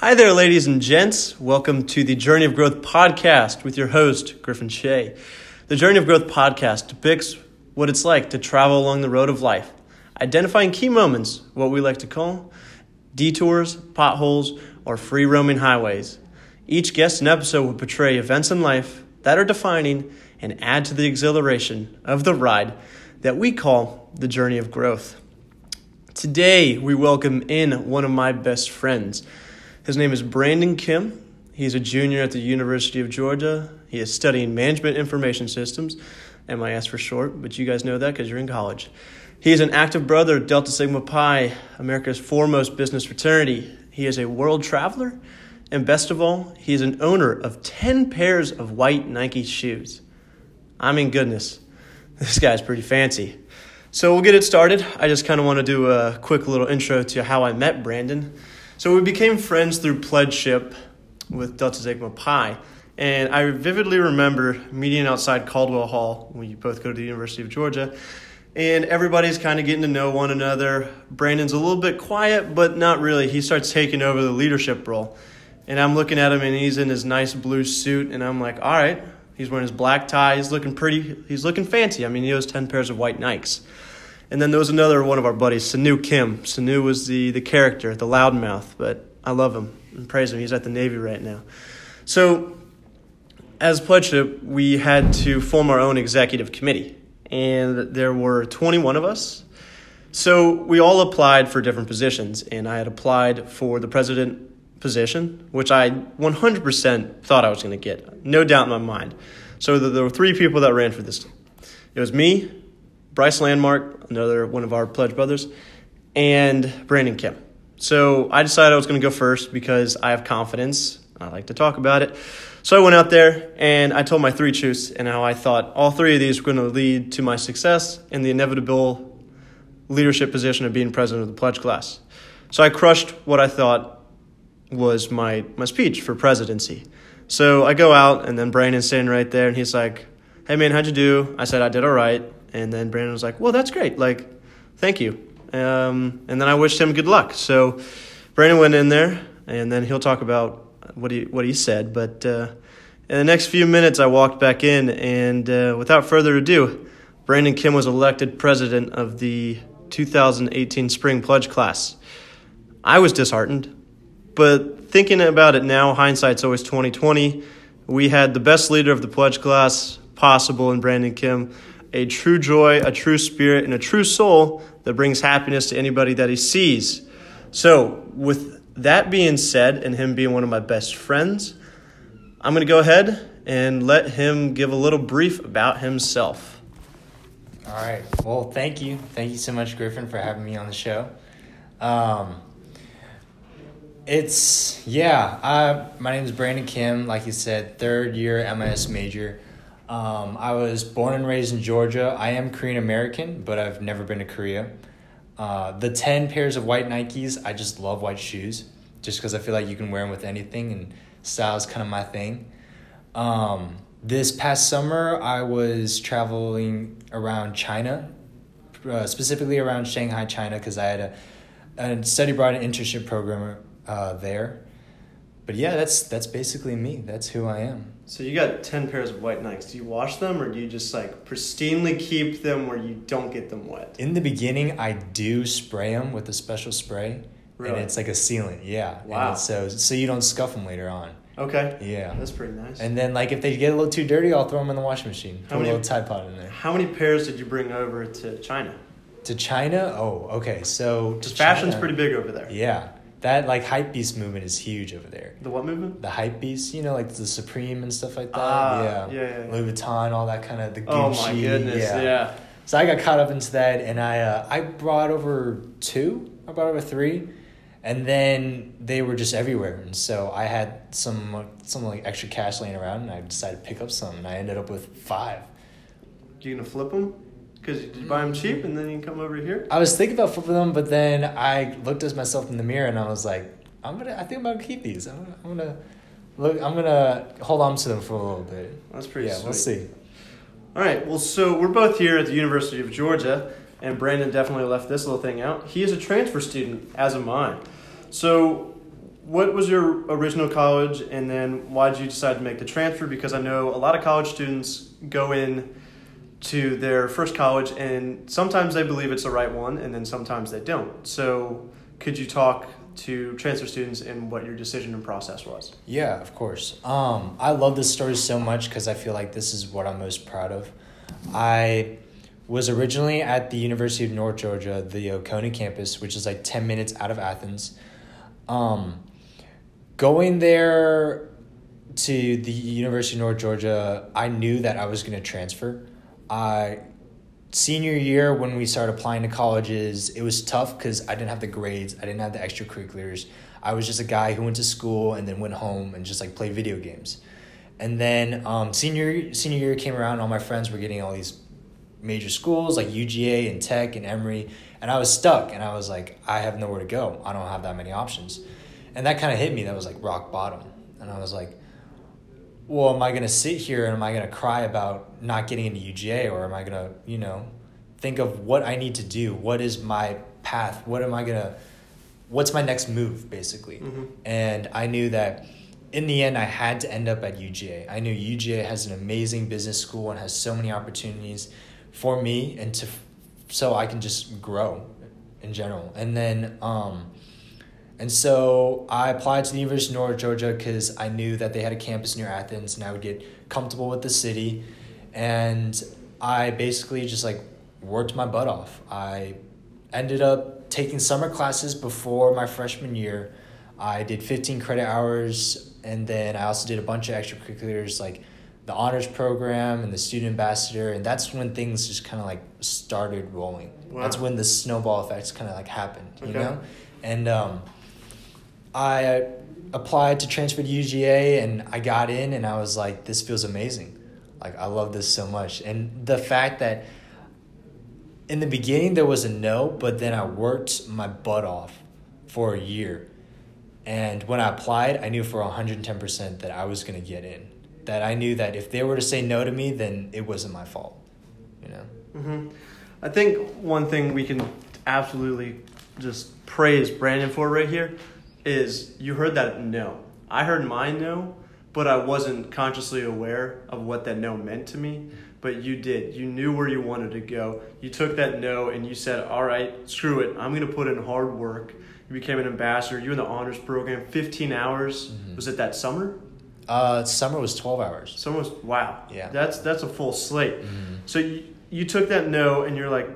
Hi there, ladies and gents. Welcome to the Journey of Growth podcast with your host, Griffin Shea. The Journey of Growth podcast depicts what it's like to travel along the road of life, identifying key moments, what we like to call detours, potholes, or free roaming highways. Each guest and episode will portray events in life that are defining and add to the exhilaration of the ride that we call the journey of growth. Today, we welcome in one of my best friends. His name is Brandon Kim. He's a junior at the University of Georgia. He is studying management information systems, MIS for short, but you guys know that because you're in college. He is an active brother of Delta Sigma Pi, America's foremost business fraternity. He is a world traveler, and best of all, he is an owner of 10 pairs of white Nike shoes. I mean, goodness, this guy's pretty fancy. So we'll get it started. I just kind of want to do a quick little intro to how I met Brandon. So we became friends through pledgeship with Delta Sigma Pi. And I vividly remember meeting outside Caldwell Hall when you both go to the University of Georgia. And everybody's kind of getting to know one another. Brandon's a little bit quiet, but not really. He starts taking over the leadership role. And I'm looking at him, and he's in his nice blue suit. And I'm like, all right, He's wearing his black tie. He's looking pretty. He's looking fancy. I mean, he has 10 pairs of white Nikes. And then there was another one of our buddies, Sanu Kim. Sanu was the, the character, the loudmouth, but I love him and praise him. He's at the Navy right now. So, as Pledgeship, we had to form our own executive committee, and there were 21 of us. So, we all applied for different positions, and I had applied for the president position, which I 100% thought I was going to get. No doubt in my mind. So there were three people that ran for this. It was me, Bryce Landmark, another one of our pledge brothers, and Brandon Kim. So I decided I was going to go first because I have confidence. I like to talk about it. So I went out there and I told my three truths and how I thought all three of these were going to lead to my success and the inevitable leadership position of being president of the pledge class. So I crushed what I thought was my, my speech for presidency. So I go out, and then Brandon's sitting right there, and he's like, Hey man, how'd you do? I said, I did all right. And then Brandon was like, Well, that's great. Like, thank you. Um, and then I wished him good luck. So Brandon went in there, and then he'll talk about what he, what he said. But uh, in the next few minutes, I walked back in, and uh, without further ado, Brandon Kim was elected president of the 2018 Spring Pledge class. I was disheartened but thinking about it now, hindsight's always 2020. We had the best leader of the pledge class possible in Brandon Kim, a true joy, a true spirit, and a true soul that brings happiness to anybody that he sees. So, with that being said, and him being one of my best friends, I'm going to go ahead and let him give a little brief about himself. All right. Well, thank you. Thank you so much, Griffin, for having me on the show. Um, it's yeah. Uh, my name is Brandon Kim. Like you said, third year MIS major. Um, I was born and raised in Georgia. I am Korean American, but I've never been to Korea. Uh, the ten pairs of white Nikes. I just love white shoes, just because I feel like you can wear them with anything, and style is kind of my thing. Um, this past summer, I was traveling around China, uh, specifically around Shanghai, China, because I had a, a study abroad internship program uh, there. But yeah, that's that's basically me. That's who I am. So you got ten pairs of white Nikes. Do you wash them, or do you just like pristinely keep them where you don't get them wet? In the beginning, I do spray them with a special spray, really? and it's like a sealant. Yeah. Wow. so so you don't scuff them later on. Okay. Yeah. That's pretty nice. And then like if they get a little too dirty, I'll throw them in the washing machine. How Put many, a little Tide Pod in there. How many pairs did you bring over to China? To China? Oh, okay. So fashion's pretty big over there. Yeah that like hype beast movement is huge over there. The what movement? The hype beast, you know, like the Supreme and stuff like that. Ah, yeah. yeah, yeah, Louis Vuitton, all that kind of the Gucci. Oh my goodness, yeah. yeah. So I got caught up into that, and I uh, I brought over two. I brought over three, and then they were just everywhere. And so I had some some like extra cash laying around, and I decided to pick up some, and I ended up with five. You gonna flip them? Because you buy them cheap and then you come over here? I was thinking about flipping them, but then I looked at myself in the mirror and I was like, I'm gonna. I think I'm gonna keep these. I'm gonna. I'm gonna look. I'm gonna hold on to them for a little bit. That's pretty. Yeah, sweet. we'll see. All right. Well, so we're both here at the University of Georgia, and Brandon definitely left this little thing out. He is a transfer student, as am I. So what was your original college, and then why did you decide to make the transfer? Because I know a lot of college students go in to their first college, and sometimes they believe it's the right one, and then sometimes they don't. So, could you talk to transfer students and what your decision and process was? Yeah, of course. Um, I love this story so much because I feel like this is what I'm most proud of. I was originally at the University of North Georgia, the Oconee campus, which is like 10 minutes out of Athens. Um, going there to the University of North Georgia, I knew that I was going to transfer. I senior year when we started applying to colleges, it was tough because I didn't have the grades, I didn't have the extracurriculars. I was just a guy who went to school and then went home and just like played video games. And then um, senior senior year came around, all my friends were getting all these major schools like UGA and Tech and Emory, and I was stuck. And I was like, I have nowhere to go. I don't have that many options, and that kind of hit me. That was like rock bottom, and I was like, well, am I gonna sit here and am I gonna cry about not getting into UGA, or am I gonna, you know, think of what I need to do? What is my path? What am I gonna? What's my next move, basically? Mm-hmm. And I knew that in the end, I had to end up at UGA. I knew UGA has an amazing business school and has so many opportunities for me and to so I can just grow in general. And then um and so I applied to the University of North Georgia because I knew that they had a campus near Athens and I would get comfortable with the city. And I basically just like worked my butt off. I ended up taking summer classes before my freshman year. I did 15 credit hours and then I also did a bunch of extracurriculars like the honors program and the student ambassador and that's when things just kind of like started rolling Wow. that's when the snowball effects kind of like happened you know and um, i applied to transfer to uga and i got in and i was like this feels amazing like i love this so much and the fact that in the beginning there was a no but then i worked my butt off for a year and when I applied, I knew for 110% that I was going to get in. That I knew that if they were to say no to me, then it wasn't my fault. You know? hmm I think one thing we can absolutely just praise Brandon for right here is you heard that no. I heard my no, but I wasn't consciously aware of what that no meant to me. But you did. You knew where you wanted to go. You took that no and you said, all right, screw it. I'm going to put in hard work. You became an ambassador. You were in the honors program, 15 hours. Mhm. Was it that summer? Uh, summer was 12 hours. Summer was, wow. Yeah. That's, that's a full slate. Mm-hmm. So you, you took that no and you're like,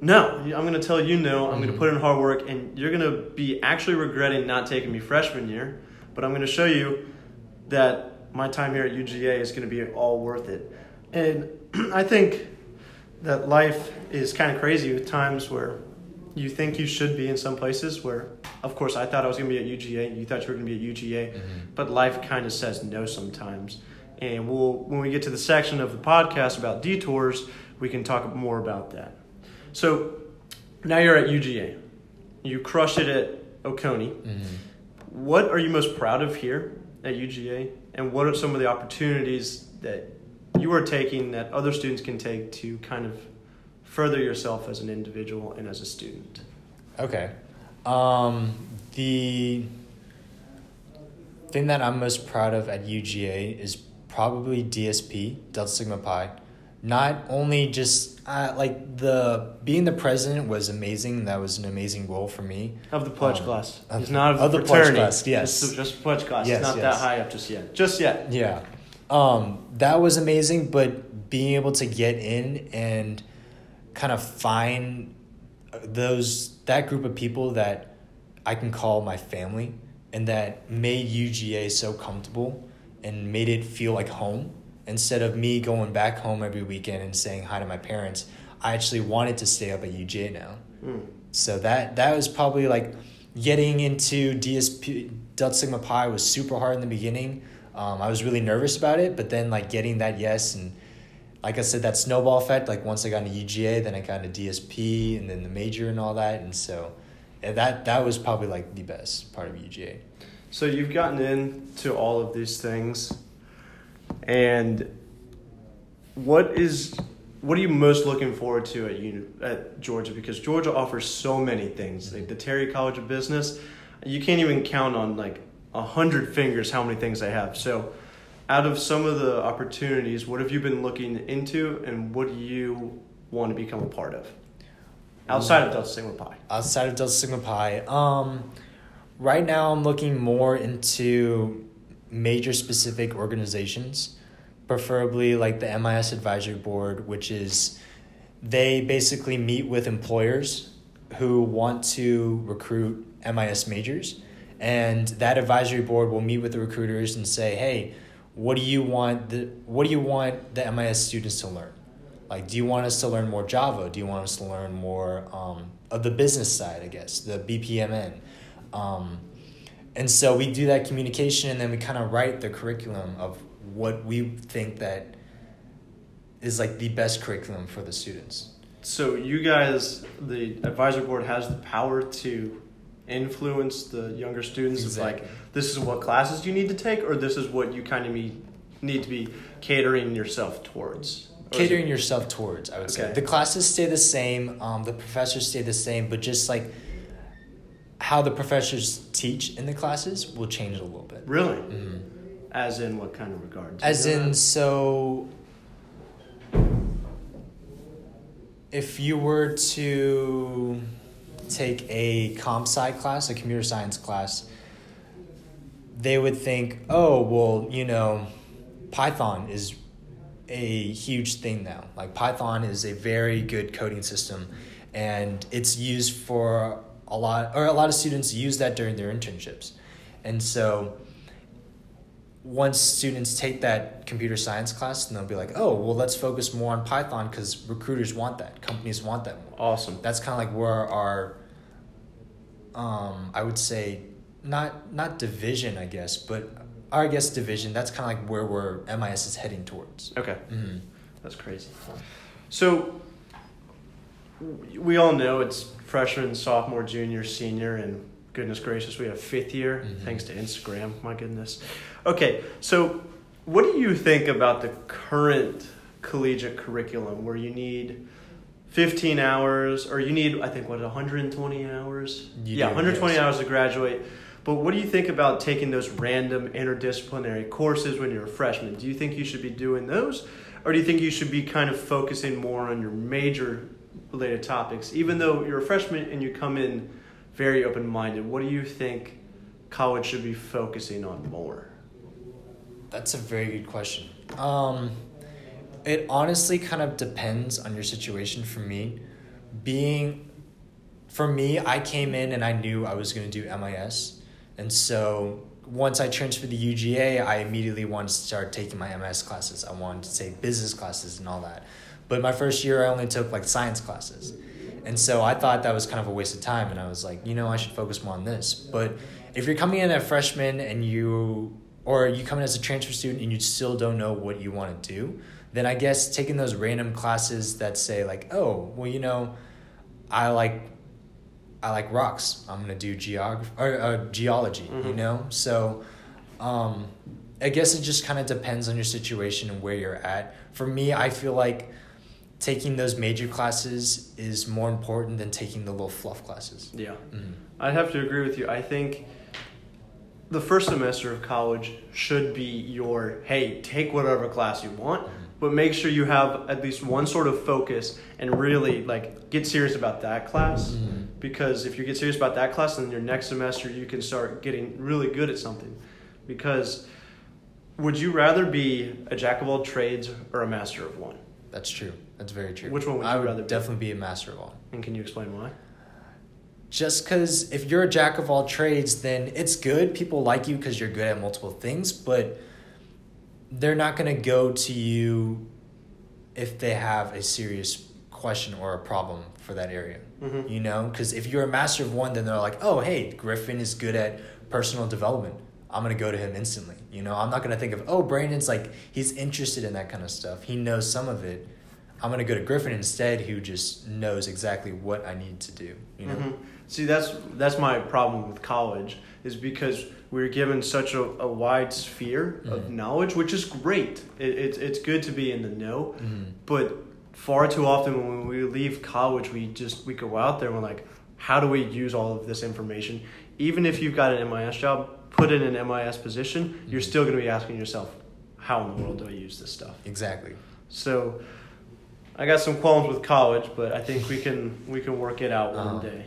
no, I'm going to tell you no. I'm going Mhm. to put in hard work and you're going to be actually regretting not taking me freshman year. But I'm going to show you that my time here at UGA is going to be all worth it. And I think that life is kind of crazy with times where you think you should be in some places where, of course, I thought I was going to be at UGA. and You thought you were going to be at UGA Mhm. but life kind of says no sometimes. And we'll when we get to the section of the podcast about detours, we can talk more about that. So now you're at UGA. You crushed it at Oconee. Mhm. What are you most proud of here at UGA? And what are some of the opportunities that you are taking that other students can take to kind of further yourself as an individual and as a student? Okay. Um, the thing that I'm most proud of at UGA is probably DSP, Delta Sigma Pi. Not only just uh, like the being the president was amazing. That was an amazing role for me. Of the pledge Um, class. of- It's not of, of the pledge class, yes. Just, just pledge class. Yes, it's not yes. that high up just yet. Just yet. Yeah. Um, that was amazing, but being able to get in and kind of find those that group of people that I can call my family and that made UGA so comfortable and made it feel like home instead of me going back home every weekend and saying hi to my parents. I actually wanted to stay up at UGA now. Mm. So that that was probably like getting into DSP Delta Sigma Pi was super hard in the beginning. Um, I was really nervous about it, but then like getting that yes and like I said, that snowball effect. Like once I got into UGA, then I got into DSP and then the major and all that, and so yeah, that that was probably like the best part of UGA. So you've gotten into all of these things, and what is what are you most looking forward to at uni, at Georgia? Because Georgia offers so many things, like the Terry College of Business. You can't even count on like a hundred fingers how many things they have. So, out of some of the opportunities, what have you been looking into, and what do you want to become a part of outside of Delta Sigma Pi? outside of Delta Sigma Pi. Um, right now, I'm looking more into major specific organizations, preferably like the MIS Advisory Board, which is they basically meet with employers who want to recruit MIS majors. And that advisory board will meet with the recruiters and say, hey, what do you want the what do you want the MIS students to learn? Like, do you want us to learn more Java? Do you want us to learn more um, of the business side, I guess, the BPMN? Um, and so we do that communication and then we kind of write the curriculum of what we think that is like the best curriculum for the students. So you guys, the advisory board has the power to influence the younger students of Exactly. like this is what classes you need to take, or this is what you kind of need need to be catering yourself towards. Catering yourself towards, I would say. Okay. The classes stay the same, um, the professors stay the same, but just like how the professors teach in the classes will change a little bit. Really? Mhm. As in what kind of regards? As Do you know in, that? so if you were to take a comp sci class, a computer science class, they would think, oh, well, you know, Python is a huge thing now. Like, Python is a very good coding system, and it's used for a lot, or a lot of students use that during their internships. And so, once students take that computer science class, then they'll be like, oh, well, let's focus more on Python because recruiters want that, companies want that more. awesome. That's kind of like where our, um, I would say, not not division, I guess, but I guess division. That's kind of like where we're MIS is heading towards. Okay. Mm-hmm. That's crazy. So we all know it's freshman, sophomore, junior, senior, and goodness gracious, we have fifth year Mhm. thanks to Instagram. My goodness. Okay, so what do you think about the current collegiate curriculum where you need 15 hours or you need I think what 120 hours? You yeah, do, 120 yes. hours to graduate. But what do you think about taking those random interdisciplinary courses when you're a freshman? Do you think you should be doing those? Or do you think you should be kind of focusing more on your major related topics? Even though you're a freshman and you come in very open minded, what do you think college should be focusing on more? That's a very good question. Um, it honestly kind of depends on your situation. For me, being, for me, I came in and I knew I was going to do MIS, and so once I transferred to UGA, I immediately wanted to start taking my MS classes. I wanted to take business classes and all that. But my first year, I only took like science classes. And so I thought that was kind of a waste of time. And I was like, you know, I should focus more on this. But if you're coming in as a freshman and you, or you come in as a transfer student and you still don't know what you want to do, then I guess taking those random classes that say, like, oh, well, you know, I like I like rocks. I'm gonna do geography or uh, geology. You Mhm. know, so um, I guess it just kind of depends on your situation and where you're at. For me, I feel like taking those major classes is more important than taking the little fluff classes. Yeah. Mhm. I'd have to agree with you. I think the first semester of college should be your hey, take whatever class you want, but make sure you have at least one sort of focus and really like get serious about that class. Mhm. Because if you get serious about that class, then your next semester you can start getting really good at something. Because would you rather be a jack of all trades or a master of one? That's true. That's very true. Which one would I would rather be? definitely be a master of all. And can you explain why? just because if you're a jack of all trades, then it's good. People like you because you're good at multiple things, but they're not going to go to you if they have a serious question or a problem for that area. Mhm. You know, because if you're a master of one, then they're like, oh, hey, Griffin is good at personal development. I'm going to go to him instantly. You know, I'm not going to think of, oh, Brandon's like, he's interested in that kind of stuff. He knows some of it. I'm going to go to Griffin instead, who just knows exactly what I need to do. You know? Mhm. See, that's that's my problem with college is because we're given such a, a wide sphere of Mhm. knowledge, which is great. It, it's it's good to be in the know, Mhm. but far too often when we leave college, we just we go out there and we're like, how do we use all of this information? Even if you've got an MIS job, put in an MIS position, you're still going to be asking yourself, how in the world do I use this stuff? Exactly. So I got some qualms with college, but I think we can we can work it out one Uh-huh. day.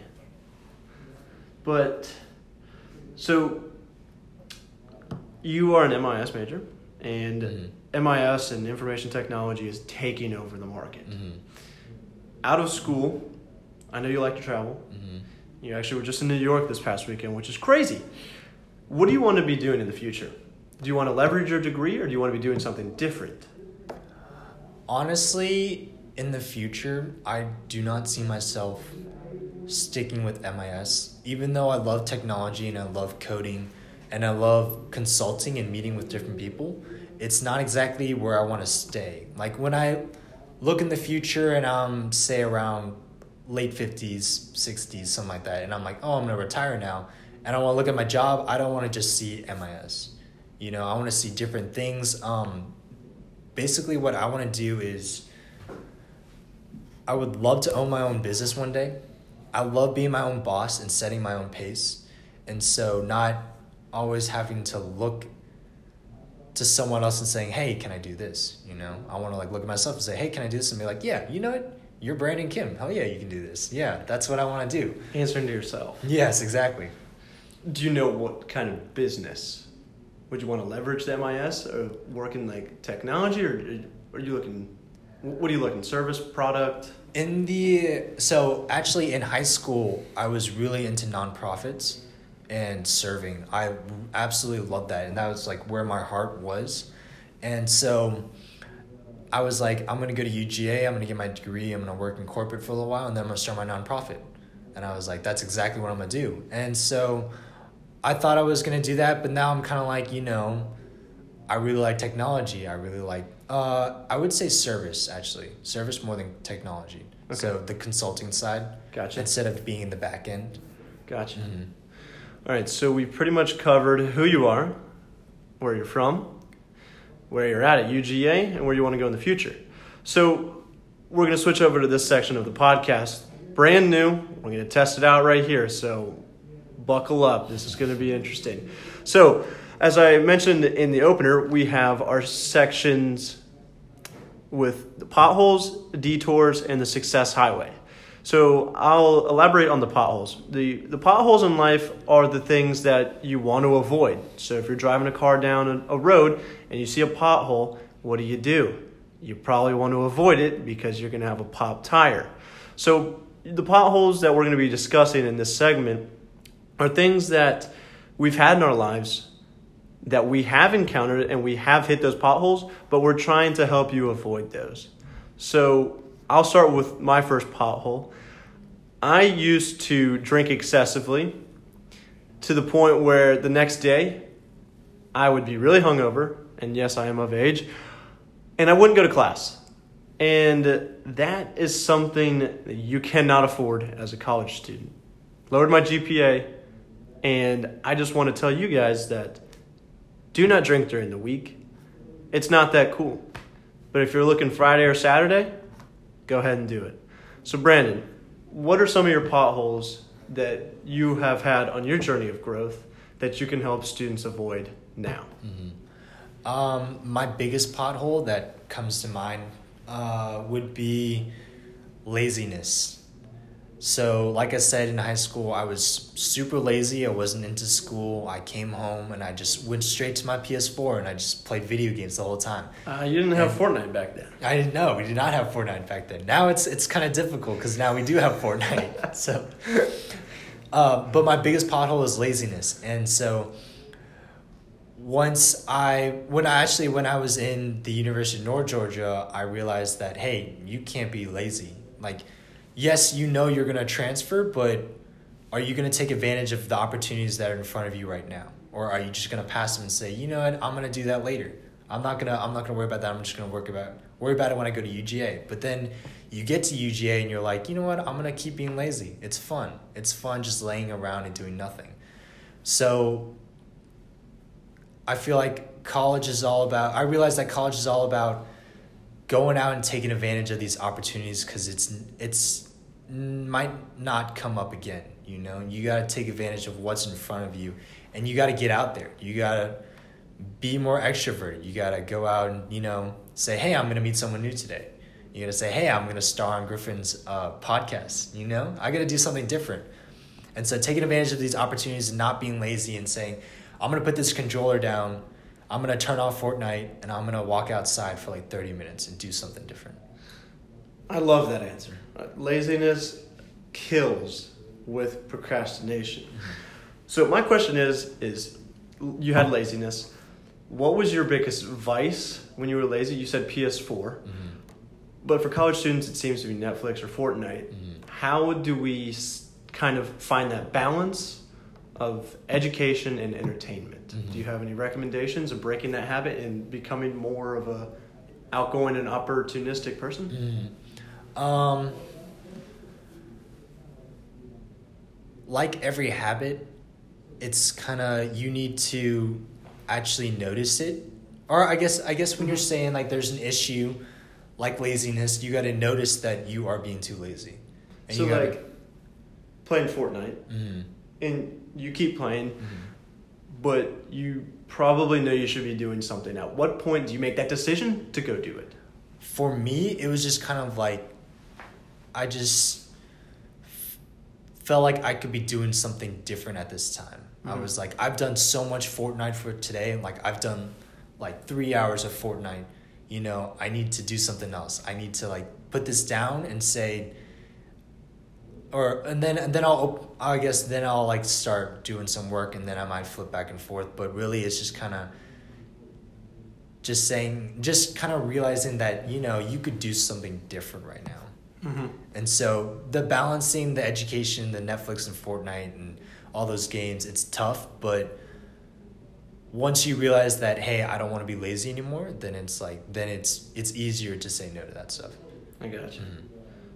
But so you are an MIS major, and Mhm. MIS and information technology is taking over the market. hmm Out of school, I know you like to travel. hmm You actually were just in New York this past weekend, which is crazy. What do you want to be doing in the future? Do you want to leverage your degree, or do you want to be doing something different? Honestly, in the future, I do not see myself sticking with MIS. Even though I love technology and I love coding and I love consulting and meeting with different people, it's not exactly where I want to stay. Like when I look in the future and I'm, say, around late 50s, 60s, something like that, and I'm like, oh, I'm going to retire now, and I want to look at my job, I don't want to just see MIS. You know, I want to see different things. Um, basically what I want to do is I would love to own my own business one day. I love being my own boss and setting my own pace. And so not always having to look to someone else and saying, "Hey, can I do this?" You know, I want to like look at myself and say, "Hey, can I do this?" and be like, "Yeah, you know what? You're Brandon Kim. Hell yeah, you can do this. Yeah, that's what I want to do." Answering to yourself. Yes, exactly. Do you know what kind of business would you want to leverage the MIS or work in like technology or are you looking? What are you looking? Service, product? In the so actually in high school, I was really into nonprofits and serving. I absolutely loved that, and that was like where my heart was. And so I was like, I'm gonna go to UGA. I'm gonna get my degree. I'm gonna work in corporate for a little while, and then I'm gonna start my nonprofit. And I was like, that's exactly what I'm gonna do. And so I thought I was gonna do that, but now I'm kind of like, you know, I really like technology. I really like, uh, I would say service actually, service more than technology. So the consulting side, Gotcha. instead of being in the back end. Gotcha. Mm-hmm. All right, so we pretty much covered who you are, where you're from, where you're at at UGA, and where you want to go in the future. So we're going to switch over to this section of the podcast. Brand new. We're going to test it out right here. So buckle up. This is going to be interesting. So, as I mentioned in the opener, we have our sections with the potholes, detours, and the success highway. So I'll elaborate on the potholes. The the potholes in life are the things that you want to avoid. So if you're driving a car down a, road and you see a pothole, what do you do? You probably want to avoid it because you're going to have a pop tire. So the potholes that we're going to be discussing in this segment are things that we've had in our lives that we have encountered and we have hit those potholes, but we're trying to help you avoid those. So I'll start with my first pothole. I used to drink excessively to the point where the next day I would be really hungover, and yes, I am of age, and I wouldn't go to class. And that is something that you cannot afford as a college student. Lowered my GPA, and I just want to tell you guys that do not drink during the week. It's not that cool. But if you're looking Friday or Saturday, go ahead and do it. So, Brandon, what are some of your potholes that you have had on your journey of growth that you can help students avoid now? Um, my biggest pothole that comes to mind uh, would be laziness. So, like I said in high school, I was super lazy. I wasn't into school. I came home and I just went straight to my PS4 and I just played video games the whole time. Uh, you didn't have Fortnite back then. I didn't know we did not have Fortnite back then. Now it's it's kind of difficult because now we do have Fortnite. so, uh, but my biggest pothole is laziness, and so once I when I actually when I was in the University of North Georgia, I realized that hey, you can't be lazy. Like, yes, you know you're gonna transfer, but are you gonna take advantage of the opportunities that are in front of you right now, or are you just gonna pass them and say, you know what, I'm gonna do that later. I'm not gonna I'm not gonna worry about that. I'm just gonna work about worry about it when I go to UGA. But then you get to UGA and you're like, you know what, I'm gonna keep being lazy. It's fun. It's fun just laying around and doing nothing. So I feel like college is all about. I realize that college is all about going out and taking advantage of these opportunities because it's it's might not come up again. You know, you got to take advantage of what's in front of you and you got to get out there. You got to be more extroverted. You got to go out and, you know, say, hey, I'm going to meet someone new today. You got to say, hey, I'm going to star on Griffin's uh, podcast. You know, I got to do something different. And so taking advantage of these opportunities and not being lazy and saying, I'm going to put this controller down, I'm going to turn off Fortnite, and I'm going to walk outside for like 30 minutes and do something different. I love that answer. Laziness kills with procrastination. So my question is is you had laziness. What was your biggest vice when you were lazy? You said PS4. Mm-hmm. But for college students it seems to be Netflix or Fortnite. Mm-hmm. How do we kind of find that balance of education and entertainment? Mm-hmm. Do you have any recommendations of breaking that habit and becoming more of a outgoing and opportunistic person? Mm-hmm. Um like every habit, it's kind of you need to actually notice it. Or i guess i guess when you're saying like there's an issue like laziness you got to notice that you are being too lazy. And so gotta, like playing fortnite mm-hmm. and you keep playing mm-hmm. but you probably know you should be doing something at what point do you make that decision to go do it? For me it was just kind of like i just felt like i could be doing something different at this time Mm-hmm. I was like, I've done so much Fortnite for today. And like I've done like three hours of Fortnite. You know, I need to do something else. I need to like put this down and say, or and then and then I'll I guess then I'll like start doing some work and then I might flip back and forth. But really, it's just kind of just saying, just kind of realizing that you know you could do something different right now. Mm-hmm. And so the balancing the education, the Netflix and Fortnite and all those games, it's tough, but once you realize that hey, I don't want to be lazy anymore, then it's like then it's it's easier to say no to that stuff. I got you. Mm-hmm.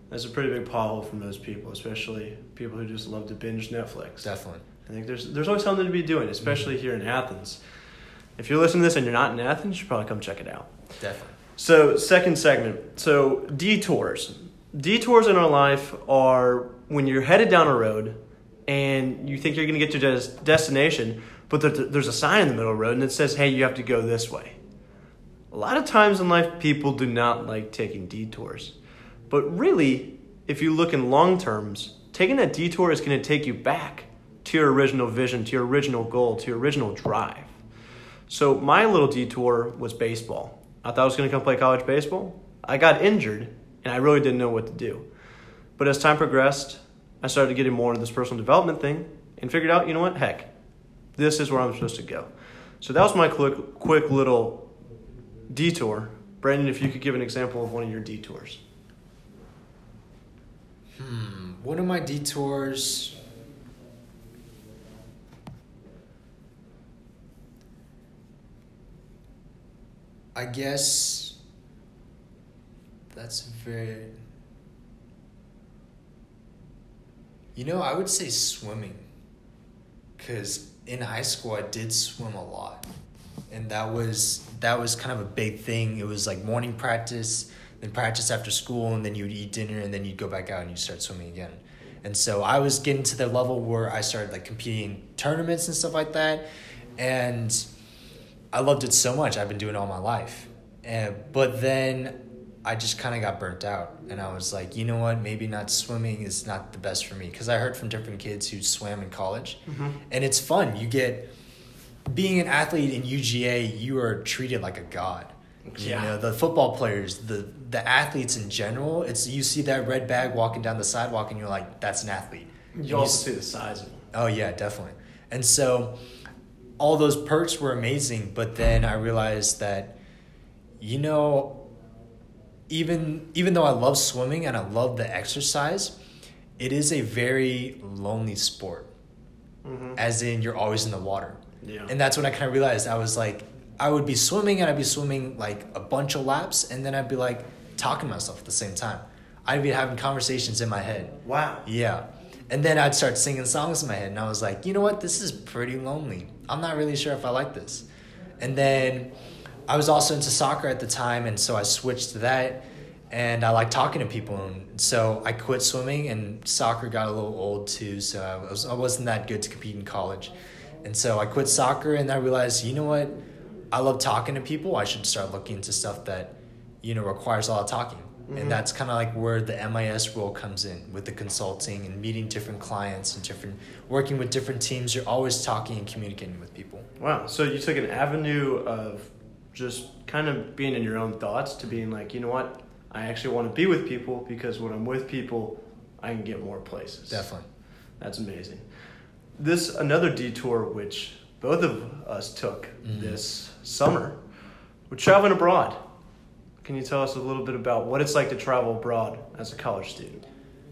That's a pretty big pothole for most people, especially people who just love to binge Netflix. Definitely. I think there's there's always something to be doing, especially mm-hmm. here in Athens. If you're listening to this and you're not in Athens, you should probably come check it out. Definitely. So, second segment. So, detours. Detours in our life are when you're headed down a road and you think you're going to get to your des- destination, but there's a sign in the middle of the road and it says, hey, you have to go this way. A lot of times in life, people do not like taking detours. But really, if you look in long terms, taking that detour is going to take you back to your original vision, to your original goal, to your original drive. So, my little detour was baseball. I thought I was going to come play college baseball. I got injured, and I really didn't know what to do. But as time progressed, I started getting more into this personal development thing and figured out, you know what, heck, this is where I'm supposed to go. So that was my quick, quick little detour. Brandon, if you could give an example of one of your detours. Hmm, one of my detours. I guess that's very You know, I would say swimming. Cuz in high school I did swim a lot. And that was that was kind of a big thing. It was like morning practice, then practice after school and then you'd eat dinner and then you'd go back out and you'd start swimming again. And so I was getting to the level where I started like competing tournaments and stuff like that. And I loved it so much. I've been doing it all my life. And, but then I just kind of got burnt out. And I was like, you know what? Maybe not swimming is not the best for me. Because I heard from different kids who swam in college. Mm-hmm. And it's fun. You get, being an athlete in UGA, you are treated like a god. Yeah. You know, the football players, the, the athletes in general, it's you see that red bag walking down the sidewalk and you're like, that's an athlete. You, you also see the size of them. Oh, yeah, definitely. And so all those perks were amazing. But then I realized that, you know, even even though I love swimming and I love the exercise, it is a very lonely sport. Mm-hmm. As in, you're always in the water. Yeah. And that's when I kind of realized I was like, I would be swimming and I'd be swimming like a bunch of laps, and then I'd be like talking to myself at the same time. I'd be having conversations in my head. Wow. Yeah. And then I'd start singing songs in my head, and I was like, you know what? This is pretty lonely. I'm not really sure if I like this. And then I was also into soccer at the time, and so I switched to that. And I like talking to people, and so I quit swimming, and soccer got a little old too. So I was I wasn't that good to compete in college, And so I quit soccer and I realized, you know what? I love talking to people. I should start looking into stuff that, you know, requires a lot of talking. Mm-hmm. And that's kind of like where the MIS role comes in with the consulting and meeting different clients and different, working with different teams. You're always talking and communicating with people. Wow. So you took an avenue of just kind of being in your own thoughts to being like, you know what? I actually want to be with people because when I'm with people, I can get more places. Definitely. That's amazing. This another detour which both of us took Mhm. this summer. We're traveling abroad. Can you tell us a little bit about what it's like to travel abroad as a college student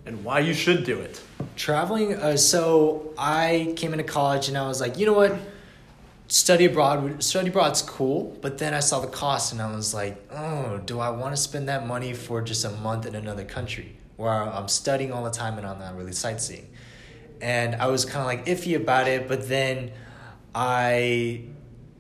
and why you should do it? Traveling, uh, so I came into college and I was like, you know what? Study abroad, study abroad's cool, but then I saw the cost and I was like, oh, do I want to spend that money for just a month in another country where I'm studying all the time and I'm not really sightseeing? And I was kind of like iffy about it, but then I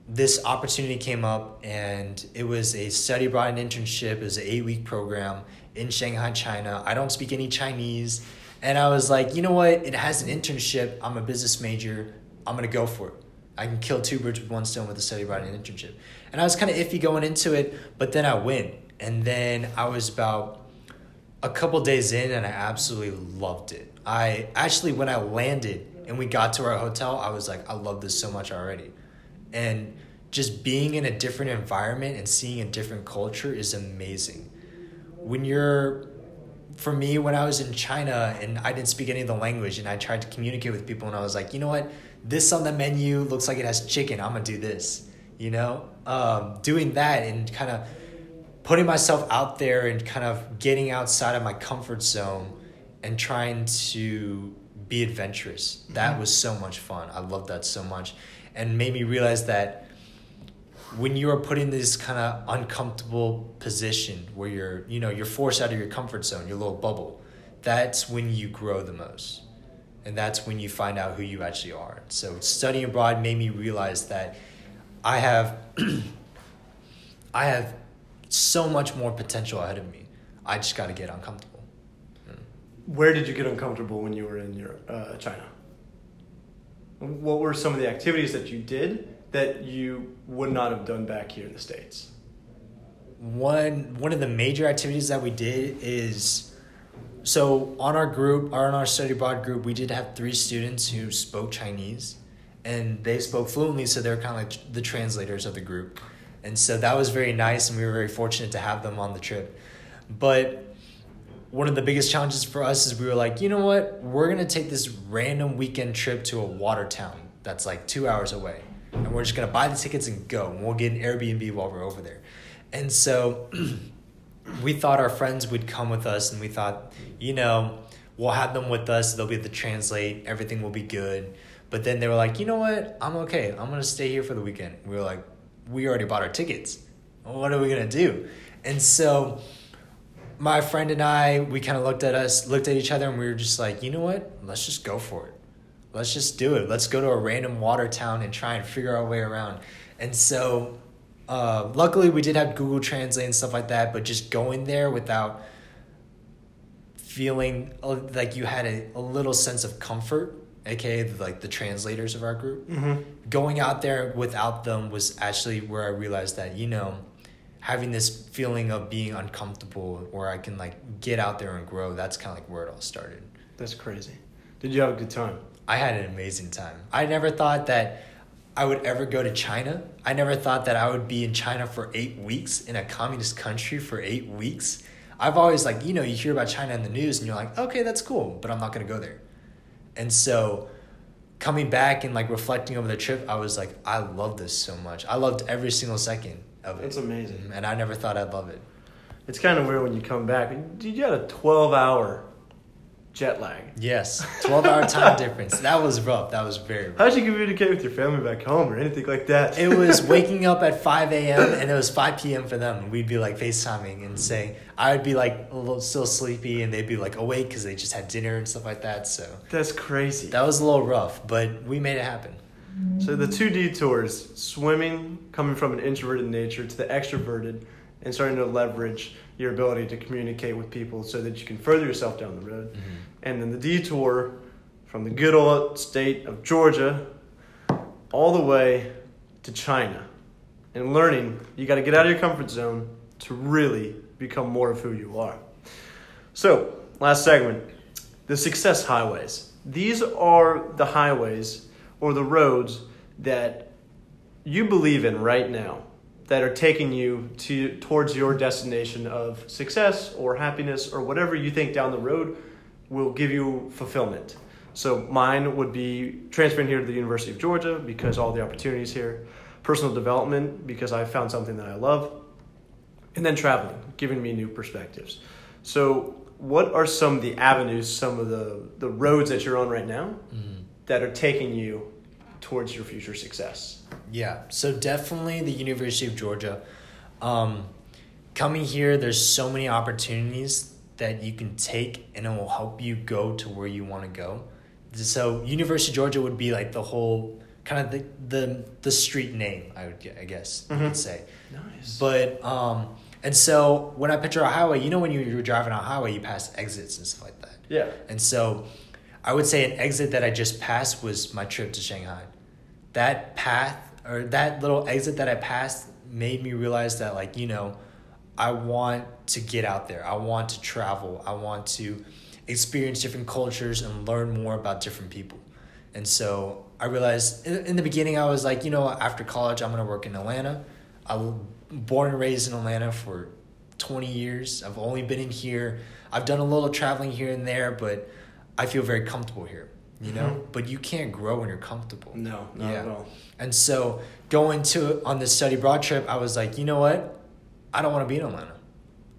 this opportunity came up and it was a study abroad and internship. It was an eight week program in Shanghai, China. I don't speak any Chinese. And I was like, you know what? It has an internship. I'm a business major. I'm to go for it. I can kill two birds with one stone with a study abroad and internship. And I was kind of iffy going into it, but then I went. And then I was about a couple days in and I absolutely loved it. I actually, when I landed and we got to our hotel, I was like, I love this so much already. And just being in a different environment and seeing a different culture is amazing. When you're, for me, when I was in China and I didn't speak any of the language and I tried to communicate with people and I was like, you know what, this on the menu looks like it has chicken, I'm gonna do this. You know, um, doing that and kind of putting myself out there and kind of getting outside of my comfort zone and trying to be adventurous. That was so much fun. I loved that so much and made me realize that when you are put in this kind of uncomfortable position where you're, you know, you're forced out of your comfort zone, your little bubble, that's when you grow the most. And that's when you find out who you actually are. So studying abroad made me realize that I have I have so much more potential ahead of me. I just got to get uncomfortable. Where did you get uncomfortable when you were in Europe, uh, China? What were some of the activities that you did that you would not have done back here in the States? One one of the major activities that we did is so on our group, on our study abroad group, we did have three students who spoke Chinese, and they spoke fluently, so they're kind of like the translators of the group, and so that was very nice, and we were very fortunate to have them on the trip. But one of the biggest challenges for us is we were like, you know what, we're gonna take this random weekend trip to a water town that's like two hours away, and we're just gonna buy the tickets and go, and we'll get an Airbnb while we're over there, and so. we thought our friends would come with us and we thought you know we'll have them with us they'll be able to translate everything will be good. But then they were like you know what? I'm okay. I'm gonna stay here for the weekend. We were like we already bought our tickets. What are we gonna do? And so my friend and i we kind of looked at us looked at each other and we were just like you know what? Let's just go for it. Let's just do it. Let's go to a random water town and try and figure our way around. And so uh, luckily, we did have Google Translate and stuff like that, but just going there without feeling uh, like you had a, a little sense of comfort, aka like the translators of our group, Mm-hmm. going out there without them was actually where I realized that, you know, having this feeling of being uncomfortable where I can like get out there and grow, that's kind of like where it all started. That's crazy. Did you have a good time? I had an amazing time. I never thought that I would ever go to China. I never thought that I would be in China for eight weeks in a communist country for eight weeks. I've always like, you know, you hear about China in the news and you're like, okay, that's cool, but I'm not gonna go there. And so coming back and like reflecting over the trip, I was like, I love this so much. I loved every single second of it. It's amazing. And I never thought I'd love it. It's kind of weird when you come back. Dude, you had a 12 hour jet lag. Yes, 12 hour time difference. That was rough. That was very rough. How'd you communicate with your family back home or anything like that? It was waking up at 5 a.m. and it was 5 p.m. for them. We'd be like FaceTiming and saying, I would be like a little still sleepy and they'd be like awake because they just had dinner and stuff like that. So That's crazy. that was a little rough, but we made it happen. So the two detours, swimming, coming from an introverted nature to the extroverted, and starting to leverage your ability to communicate with people so that you can further yourself down the road. Mm-hmm. And then the detour from the good old state of Georgia all the way to China and learning you got to get out of your comfort zone to really become more of who you are. So, last segment the success highways. These are the highways or the roads that you believe in right now that are taking you to towards your destination of success or happiness or whatever you think down the road will give you fulfillment. So mine would be transferring here to the University of Georgia because all the opportunities here, personal development because I found something that I love, and then traveling, giving me new perspectives. So what are some of the avenues, some of the, the roads that you're on right now mm-hmm. that are taking you towards your future success? Yeah, so definitely the University of Georgia. Um, coming here, there's so many opportunities that you can take, and it will help you go to where you want to go. So University of Georgia would be like the whole kind of the the, the street name. I would I guess mm-hmm. you could say. Nice. But um, and so when I picture a highway, you know when you, you're driving on a highway, you pass exits and stuff like that. Yeah. And so I would say an exit that I just passed was my trip to Shanghai. That path or that little exit that I passed made me realize that like, you know, I want to get out there. I want to travel. I want to experience different cultures and learn more about different people. And so I realized in, in the beginning, I was like, you know, after college, I'm going to work in Atlanta. I was born and raised in Atlanta for 20 years. I've only been in here. I've done a little traveling here and there, but I feel very comfortable here, you know? Mm-hmm. But you can't grow when you're comfortable. No, not yeah. at all. And so going to on this study abroad trip, I was like, you know what? I don't want to be in Atlanta.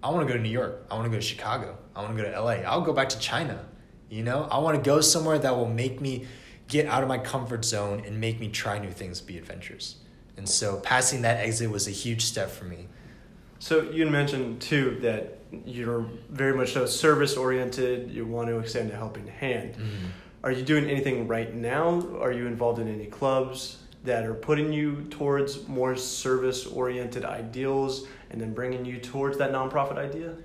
I want to go to New York. I want to go to Chicago. I want to go to LA. I'll go back to China. You know, I want to go somewhere that will make me get out of my comfort zone and make me try new things, be adventurous. And so passing that exit was a huge step for me. So you mentioned too that you're very much so service oriented. You want to extend a helping hand. Mm-hmm. Are you doing anything right now? Are you involved in any clubs that are putting you towards more service oriented ideals and then bringing you towards that nonprofit idea?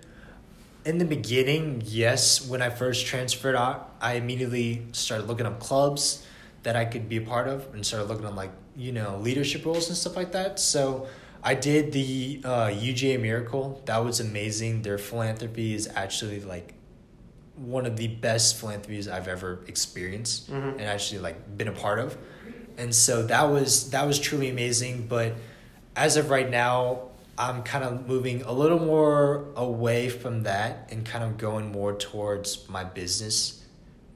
In the beginning, yes. When I first transferred out, I immediately started looking up clubs that I could be a part of and started looking at like, you know, leadership roles and stuff like that. So I did the uh, UGA Miracle. That was amazing. Their philanthropy is actually like one of the best philanthropies I've ever experienced mm-hmm. and actually like been a part of. And so that was that was truly amazing. But as of right now, I'm kind of moving a little more away from that and kind of going more towards my business,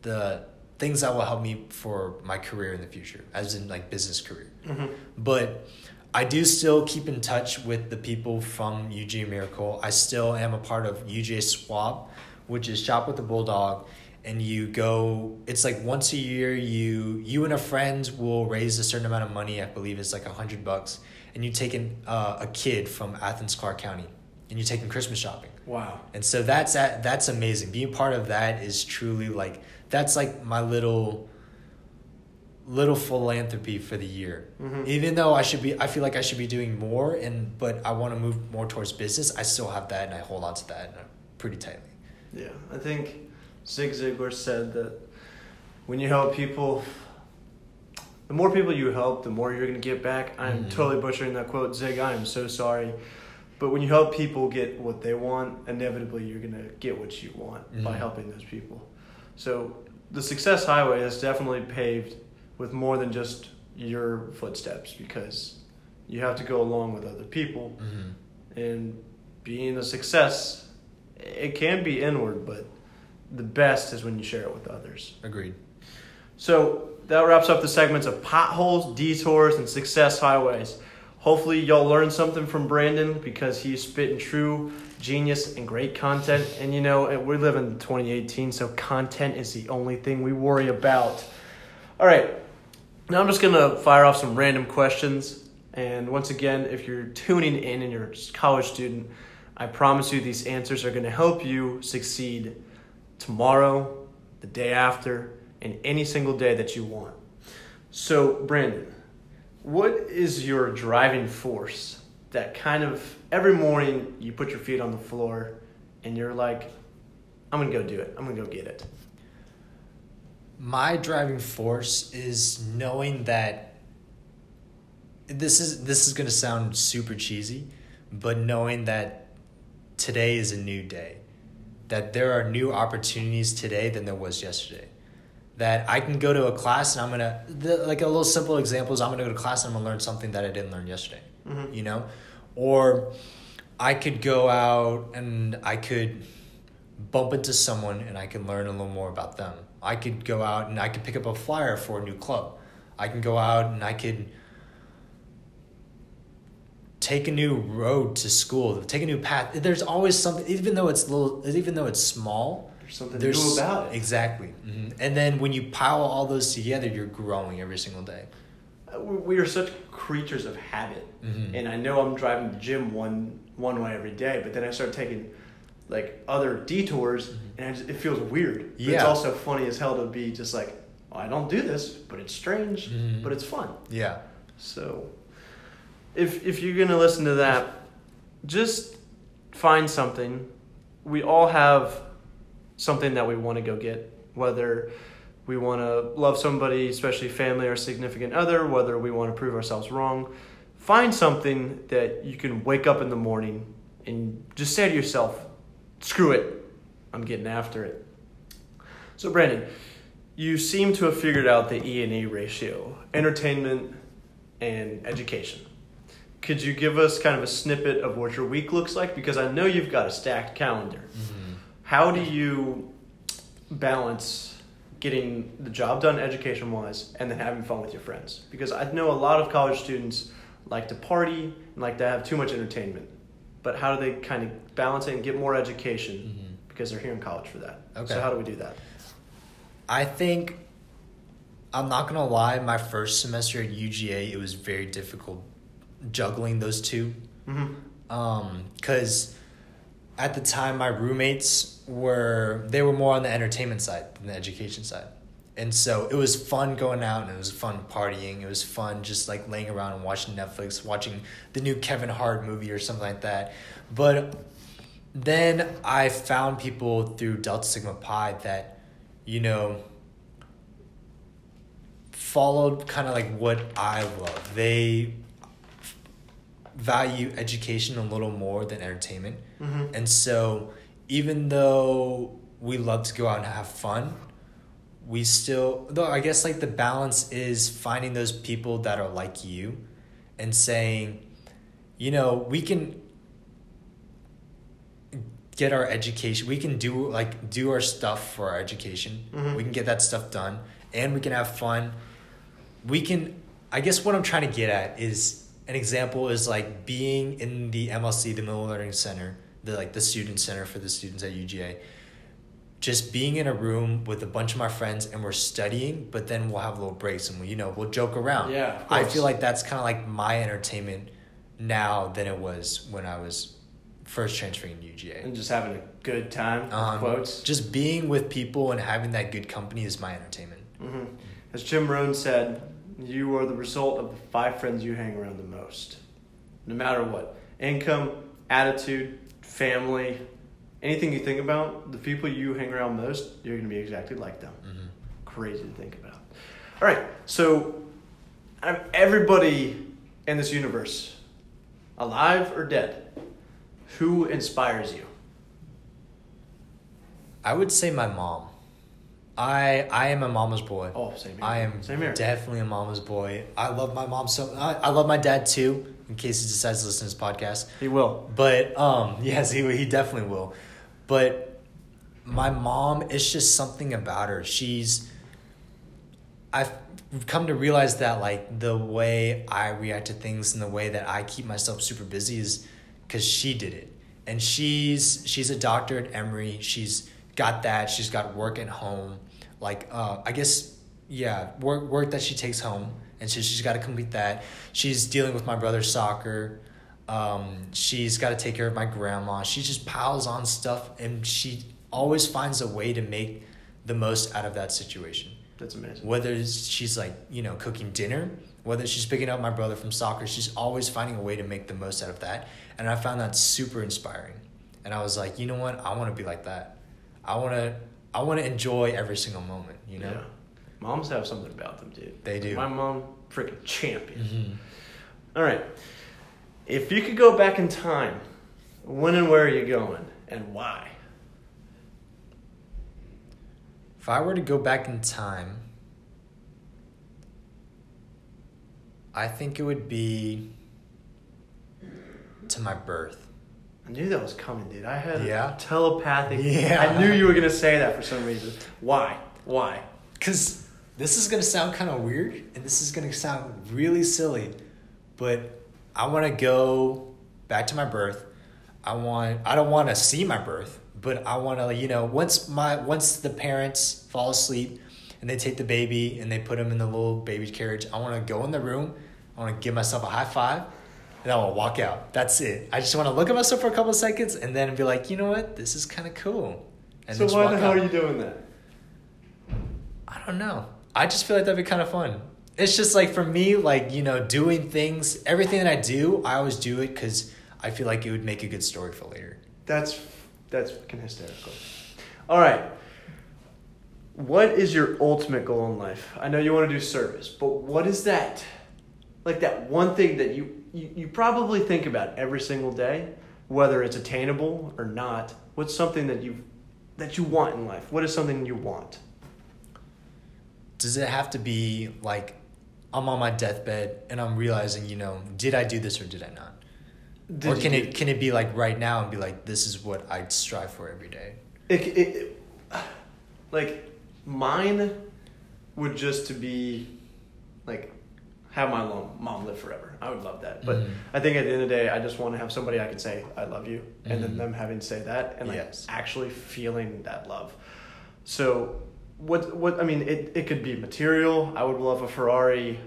the things that will help me for my career in the future, as in like business career. Mm-hmm. But I do still keep in touch with the people from UGA Miracle. I still am a part of UGA Swap, which is Shop with the Bulldog. And you go, it's like once a year, you you and a friend will raise a certain amount of money. I believe it's like a hundred bucks and you take in, uh, a kid from Athens, Clarke County, and you take them Christmas shopping. Wow. And so that's that, that's amazing. Being part of that is truly like that's like my little little philanthropy for the year. Mm-hmm. Even though I should be I feel like I should be doing more and but I want to move more towards business, I still have that and I hold on to that pretty tightly. Yeah. I think Zig Ziglar said that when you help people the more people you help, the more you're going to get back. I'm mm-hmm. totally butchering that quote, Zig. I am so sorry. But when you help people get what they want, inevitably you're going to get what you want mm-hmm. by helping those people. So the Success Highway is definitely paved with more than just your footsteps because you have to go along with other people. Mm-hmm. And being a success, it can be inward, but the best is when you share it with others. Agreed. So that wraps up the segments of potholes, detours, and success highways. Hopefully, y'all learned something from Brandon because he's spitting true genius and great content. And you know, we live in 2018, so content is the only thing we worry about. All right, now I'm just gonna fire off some random questions. And once again, if you're tuning in and you're a college student, I promise you these answers are gonna help you succeed tomorrow, the day after, in any single day that you want. So, Brandon, what is your driving force that kind of every morning you put your feet on the floor and you're like, I'm gonna go do it, I'm gonna go get it? My driving force is knowing that this is this is gonna sound super cheesy, but knowing that today is a new day, that there are new opportunities today than there was yesterday. That I can go to a class and I'm gonna the, like a little simple example is I'm gonna go to class and I'm gonna learn something that I didn't learn yesterday. Mhm. You know, or I could go out and I could bump into someone and I can learn a little more about them. I could go out and I could pick up a flyer for a new club. I can go out and I could take a new road to school, take a new path. There's always something, even though it's little, even though it's small. There's something There's new about it. exactly, Mhm. and then when you pile all those together, you're growing every single day. Uh, we we are such creatures of habit, Mhm. and I know I'm driving the gym one one way every day, but then I start taking like other detours, and I just, it feels weird. But It's Mm-hmm. Also funny as hell to be just like, well, I don't do this, but it's strange, Mhm. but it's fun. Yeah, So, if if you're gonna listen to that, just find something. We all have something that we want to go get, whether we want to love somebody, especially family or significant other, whether we want to prove ourselves wrong. Find something that you can wake up in the morning and just say to yourself, "Screw it, I'm getting after it." So, Brandon, you seem to have figured out the E and E ratio: entertainment and education. Could you give us kind of a snippet of what your week looks like? Because I know you've got a stacked calendar. How do you balance getting the job done education wise and then having fun with your friends? Because I know a lot of college students like to party and like to have too much entertainment. But how do they kind of balance it and get more education? Mhm. Because they're here in college for that. Okay. So how do we do that? I think I'm not gonna lie. My first semester at UGA, it was very difficult juggling those two. Mm-hmm. Um, cause at the time my roommates were they were more on the entertainment side than the education side. And so it was fun going out and it was fun partying. It was fun just like laying around and watching Netflix, watching the new Kevin Hart movie or something like that. But then I found people through Delta Sigma Pi that, you know, followed kind of like what I love. They value education a little more than entertainment. Mm-hmm. And so, even though we love to go out and have fun, we still, though I guess like the balance is finding those people that are like you and saying, you know, we can get our education, we can do like do our stuff for our education. Mhm. We can get that stuff done and we can have fun. We can, I guess what I'm trying to get at is an example is like being in the MLC, the Miller Learning Center, the like the student center for the students at UGA. Just being in a room with a bunch of my friends and we're studying, but then we'll have little breaks and we, you know, we'll joke around. Yeah, I feel like that's kind of like my entertainment now than it was when I was first transferring to UGA. And just having a good time. Um, quotes. Just being with people and having that good company is my entertainment. hmm As Jim Rohn said, you are the result of the five friends you hang around the most. No matter what. Income, attitude, family, anything you think about, the people you hang around most, you're going to be exactly like them. Mm-hmm. Crazy to think about. All right, so out of everybody in this universe, alive or dead, who inspires you? I would say my mom. I I am a mama's boy. Oh, same here. I am Same here. definitely a mama's boy. I love my mom so. I, I love my dad too. In case he decides to listen to this podcast, He will. but um, yes, he he definitely will. But my mom, it's just something about her. She's. I've come to realize that like the way I react to things and the way that I keep myself super busy is because she did it, and she's she's a doctor at Emory. She's got that. She's got work at home. Like uh, I guess yeah, work work that she takes home, and so she's got to complete that. She's dealing with my brother's soccer. Um, she's got to take care of my grandma. She just piles on stuff, and she always finds a way to make the most out of that situation. That's amazing. Whether she's like you know cooking dinner, whether she's picking up my brother from soccer, she's always finding a way to make the most out of that, and I found that super inspiring. And I was like, you know what, I want to be like that. I want to, I want to enjoy every single moment. You know. Yeah. Moms have something about them, dude. They do. My mom, freaking champion. Mhm. All right. If you could go back in time, when and where are you going and why? If I were to go back in time, I think it would be to my birth. I knew that was coming, dude. I had Yeah? telepathic. Yeah. I knew you were going to say that for some reason. Why? Why? Because this is going to sound kind of weird and this is going to sound really silly, but I want to go back to my birth. I want I don't want to see my birth, but I want to you know once my once the parents fall asleep and they take the baby and they put him in the little baby carriage, I want to go in the room. I want to give myself a high five. And I want to walk out. That's it. I just want to look at myself for a couple of seconds and then be like, you know what? This is kind of cool. And so why the hell out. are you doing that? I don't know. I just feel like that'd be kind of fun. It's just like for me, like, you know, doing things, everything that I do, I always do it because I feel like it would make a good story for later. That's that's fucking hysterical. All right. What is your ultimate goal in life? I know you want to do service, but what is that? Like that one thing that you, you, you probably think about every single day, whether it's attainable or not. What's something that you that you want in life? What is something you want? Does it have to be like I'm on my deathbed and I'm realizing, you know, did I do this or did I not? Did or can it can it be like right now and be like this is what I strive for every day? it, it, it- like mine would just to be like have my mom, mom live forever i would love that but Mhm. i think at the end of the day i just want to have somebody i can say i love you and then Mhm. them having to say that and like Yes. actually feeling that love so what what i mean it, it could be material i would love a ferrari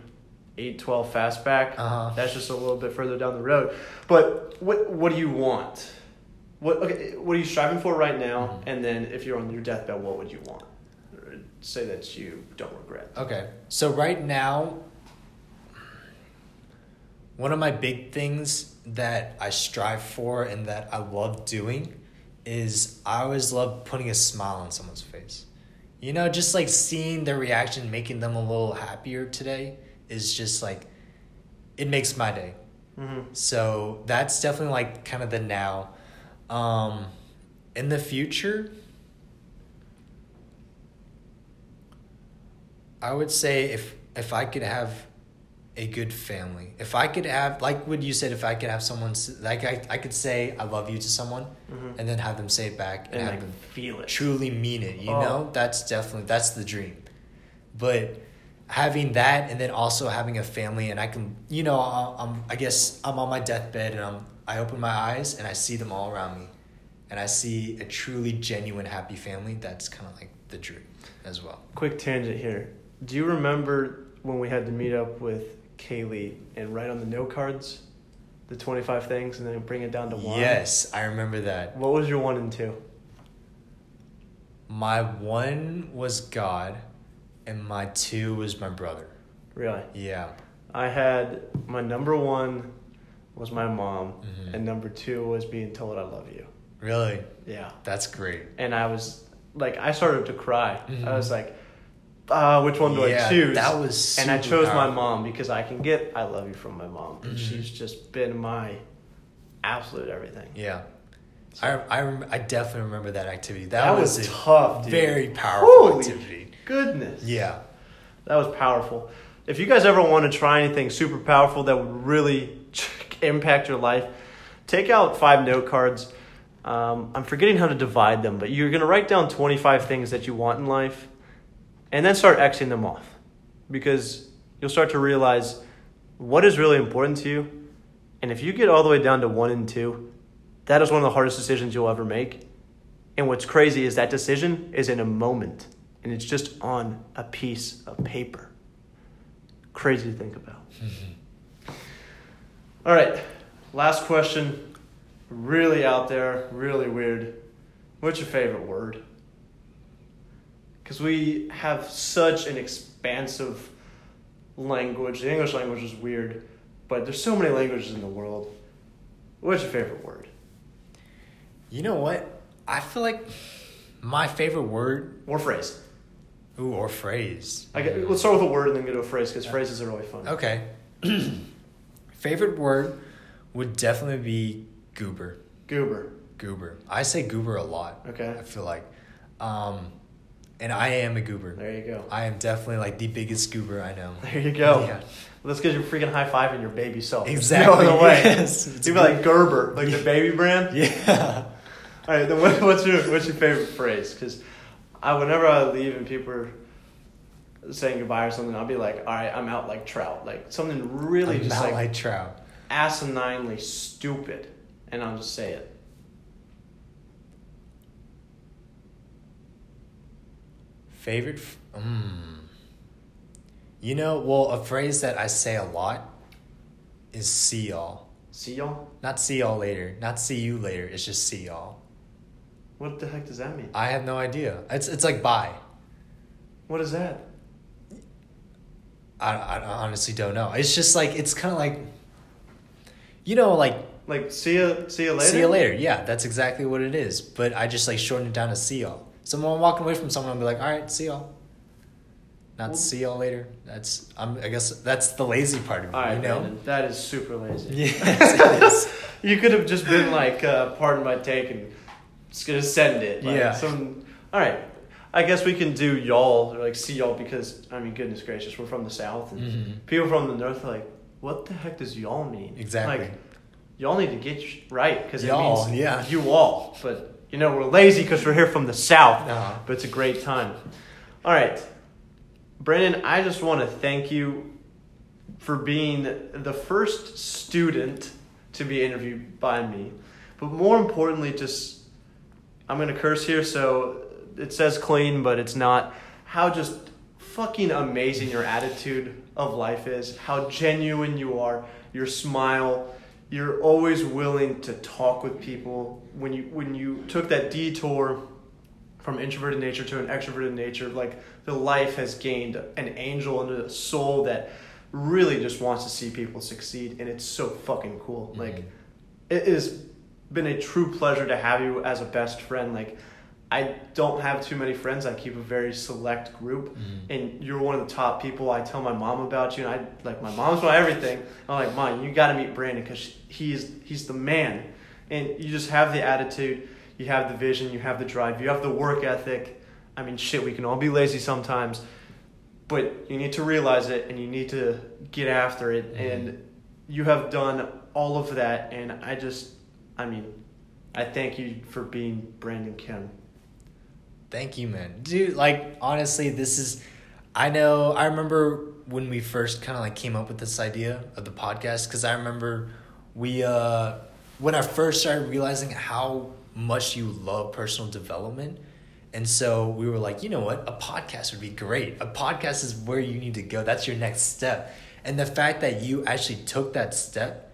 812 fastback Uh-huh. that's just a little bit further down the road but what what do you want what okay, what are you striving for right now? Mhm. And then if you're on your deathbed, what would you want? Say that you don't regret. Okay. So right now, one of my big things that I strive for and that I love doing is I always love putting a smile on someone's face. You know, just like seeing their reaction, making them a little happier today is just like it makes my day. Mm-hmm. So that's definitely like kind of the now. Um, in the future, I would say if if I could have a good family, if I could have like what you said, if I could have someone like I, I could say I love you to someone, Mhm. and then have them say it back and, And have like them feel it. truly mean it. You Oh. know, that's definitely that's the dream. But having that, and then also having a family, and I can, you know, I- I'm I guess I'm on my deathbed, and I'm I open my eyes and I see them all around me, and I see a truly genuine happy family. That's kind of like the dream as well. Quick tangent here. Do you remember when we had to meet up with Kaylee and write on the note cards the 25 things and then bring it down to one? Yes, I remember that. What was your one and two? My one was God, and my two was my brother. Really? Yeah. I had my number one was my mom, Mhm. and number two was being told I love you. Really, Yeah. that's great. And I was like, I started to cry. Mhm. I was like, uh, which one do Yeah, I choose? that was and I chose my mom because I can get I love you from my mom, and Mhm. she's just been my absolute everything. Yeah. So- I, I, I definitely remember that activity. That, That was, was a tough, dude. very powerful Holy activity. Goodness. Yeah. That was powerful. If you guys ever want to try anything super powerful that would really impact your life, take out five note cards. Um, I'm forgetting how to divide them, but you're going to write down 25 things that you want in life and then start Xing them off because you'll start to realize what is really important to you. And if you get all the way down to one and two, that is one of the hardest decisions you'll ever make. And what's crazy is that decision is in a moment and it's just on a piece of paper. Crazy to think about. All right, last question. Really out there, really weird. What's your favorite word? Because we have such an expansive language. The English language is weird, but there's so many languages in the world. What's your favorite word? You know what? I feel like my favorite word, Or phrase? ooh, or phrase. I get, let's start with a word and then get to a phrase because phrases are really fun. Okay. Favorite word would definitely be goober. Goober. Goober. I say goober a lot. Okay. I feel like. Um, and I am a goober. There you go. I am definitely like the biggest goober I know. There you go. Yeah. Let's get your freaking high five and your baby self. Exactly, No other way. yes. You'd be like Gerber, like the baby brand. Yeah. All right. Then what, what's your what's your favorite phrase? Because I whenever I leave and people are saying goodbye or something, I'll be like, all right, I'm out like trout, like something really I'm just like, like trout. asininely stupid, and I'll just say it. Favorite? Mm. You know, well, a phrase that I say a lot is see y'all. See y'all. Not see y'all later. Not see you later. It's just see y'all. What the heck does that mean? I have no idea. It's it's like bye. What is that? I, I honestly don't know. It's just like it's kind of like, you know, like Like see ya, see you later. see you later. Yeah, that's exactly what it is. But I just like shortened it down to see y'all. Someone walking away from someone, I'll be like, all right, see y'all. Not Well- see y'all later. That's I'm. I guess that's the lazy part of it. All right, you know. Brandon, that is super lazy. Yes. You could have just been like, uh, pardon my take, and just gonna send it. Like Yeah. Some, all right. I guess we can do y'all or like see y'all because I mean, goodness gracious, we're from the south, and Mhm. people from the north are like, what the heck does y'all mean? Exactly. Like, y'all need to get right because it means yeah. you all. But you know, we're lazy because we're here from the south. Uh-huh. But it's a great time. All right, Brandon, I just want to thank you for being the first student to be interviewed by me. But more importantly, just I'm going to curse here, so it says clean, but it's not. How just fucking amazing your attitude of life is, how genuine you are, your smile. You're always willing to talk with people. When you when you took that detour from introverted nature to an extroverted nature, like the life has gained an angel and a soul that really just wants to see people succeed, and it's so fucking cool. Like, Mhm. it has been a true pleasure to have you as a best friend. Like, I don't have too many friends. I keep a very select group, Mhm. and you're one of the top people. I tell my mom about you, and I like my mom's my everything. I'm like, mom, you got to meet Brandon because he's he's the man, and you just have the attitude, you have the vision, you have the drive, you have the work ethic. I mean, shit, we can all be lazy sometimes, but you need to realize it, and you need to get after it, Mhm. and you have done all of that, and I just, I mean, I thank you for being Brandon Kim. Thank you, man. Dude, like honestly, this is I know I remember when we first kind of like came up with this idea of the podcast cuz I remember we uh when I first started realizing how much you love personal development and so we were like, you know what? A podcast would be great. A podcast is where you need to go. That's your next step. And the fact that you actually took that step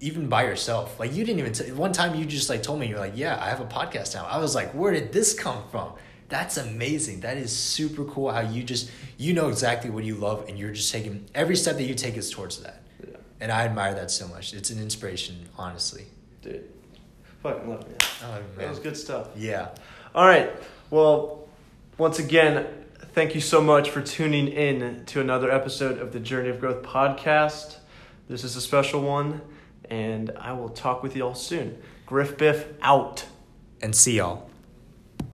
even by yourself. Like you didn't even t- one time you just like told me you're like, "Yeah, I have a podcast now." I was like, "Where did this come from?" That's amazing. That is super cool how you just you know exactly what you love and you're just taking every step that you take is towards that. Yeah. And I admire that so much. It's an inspiration, honestly. Dude, fucking love you. Oh That was good stuff. Yeah. All right. Well, once again, thank you so much for tuning in to another episode of the Journey of Growth podcast. This is a special one, and I will talk with you all soon. Griff Biff out. And see y'all.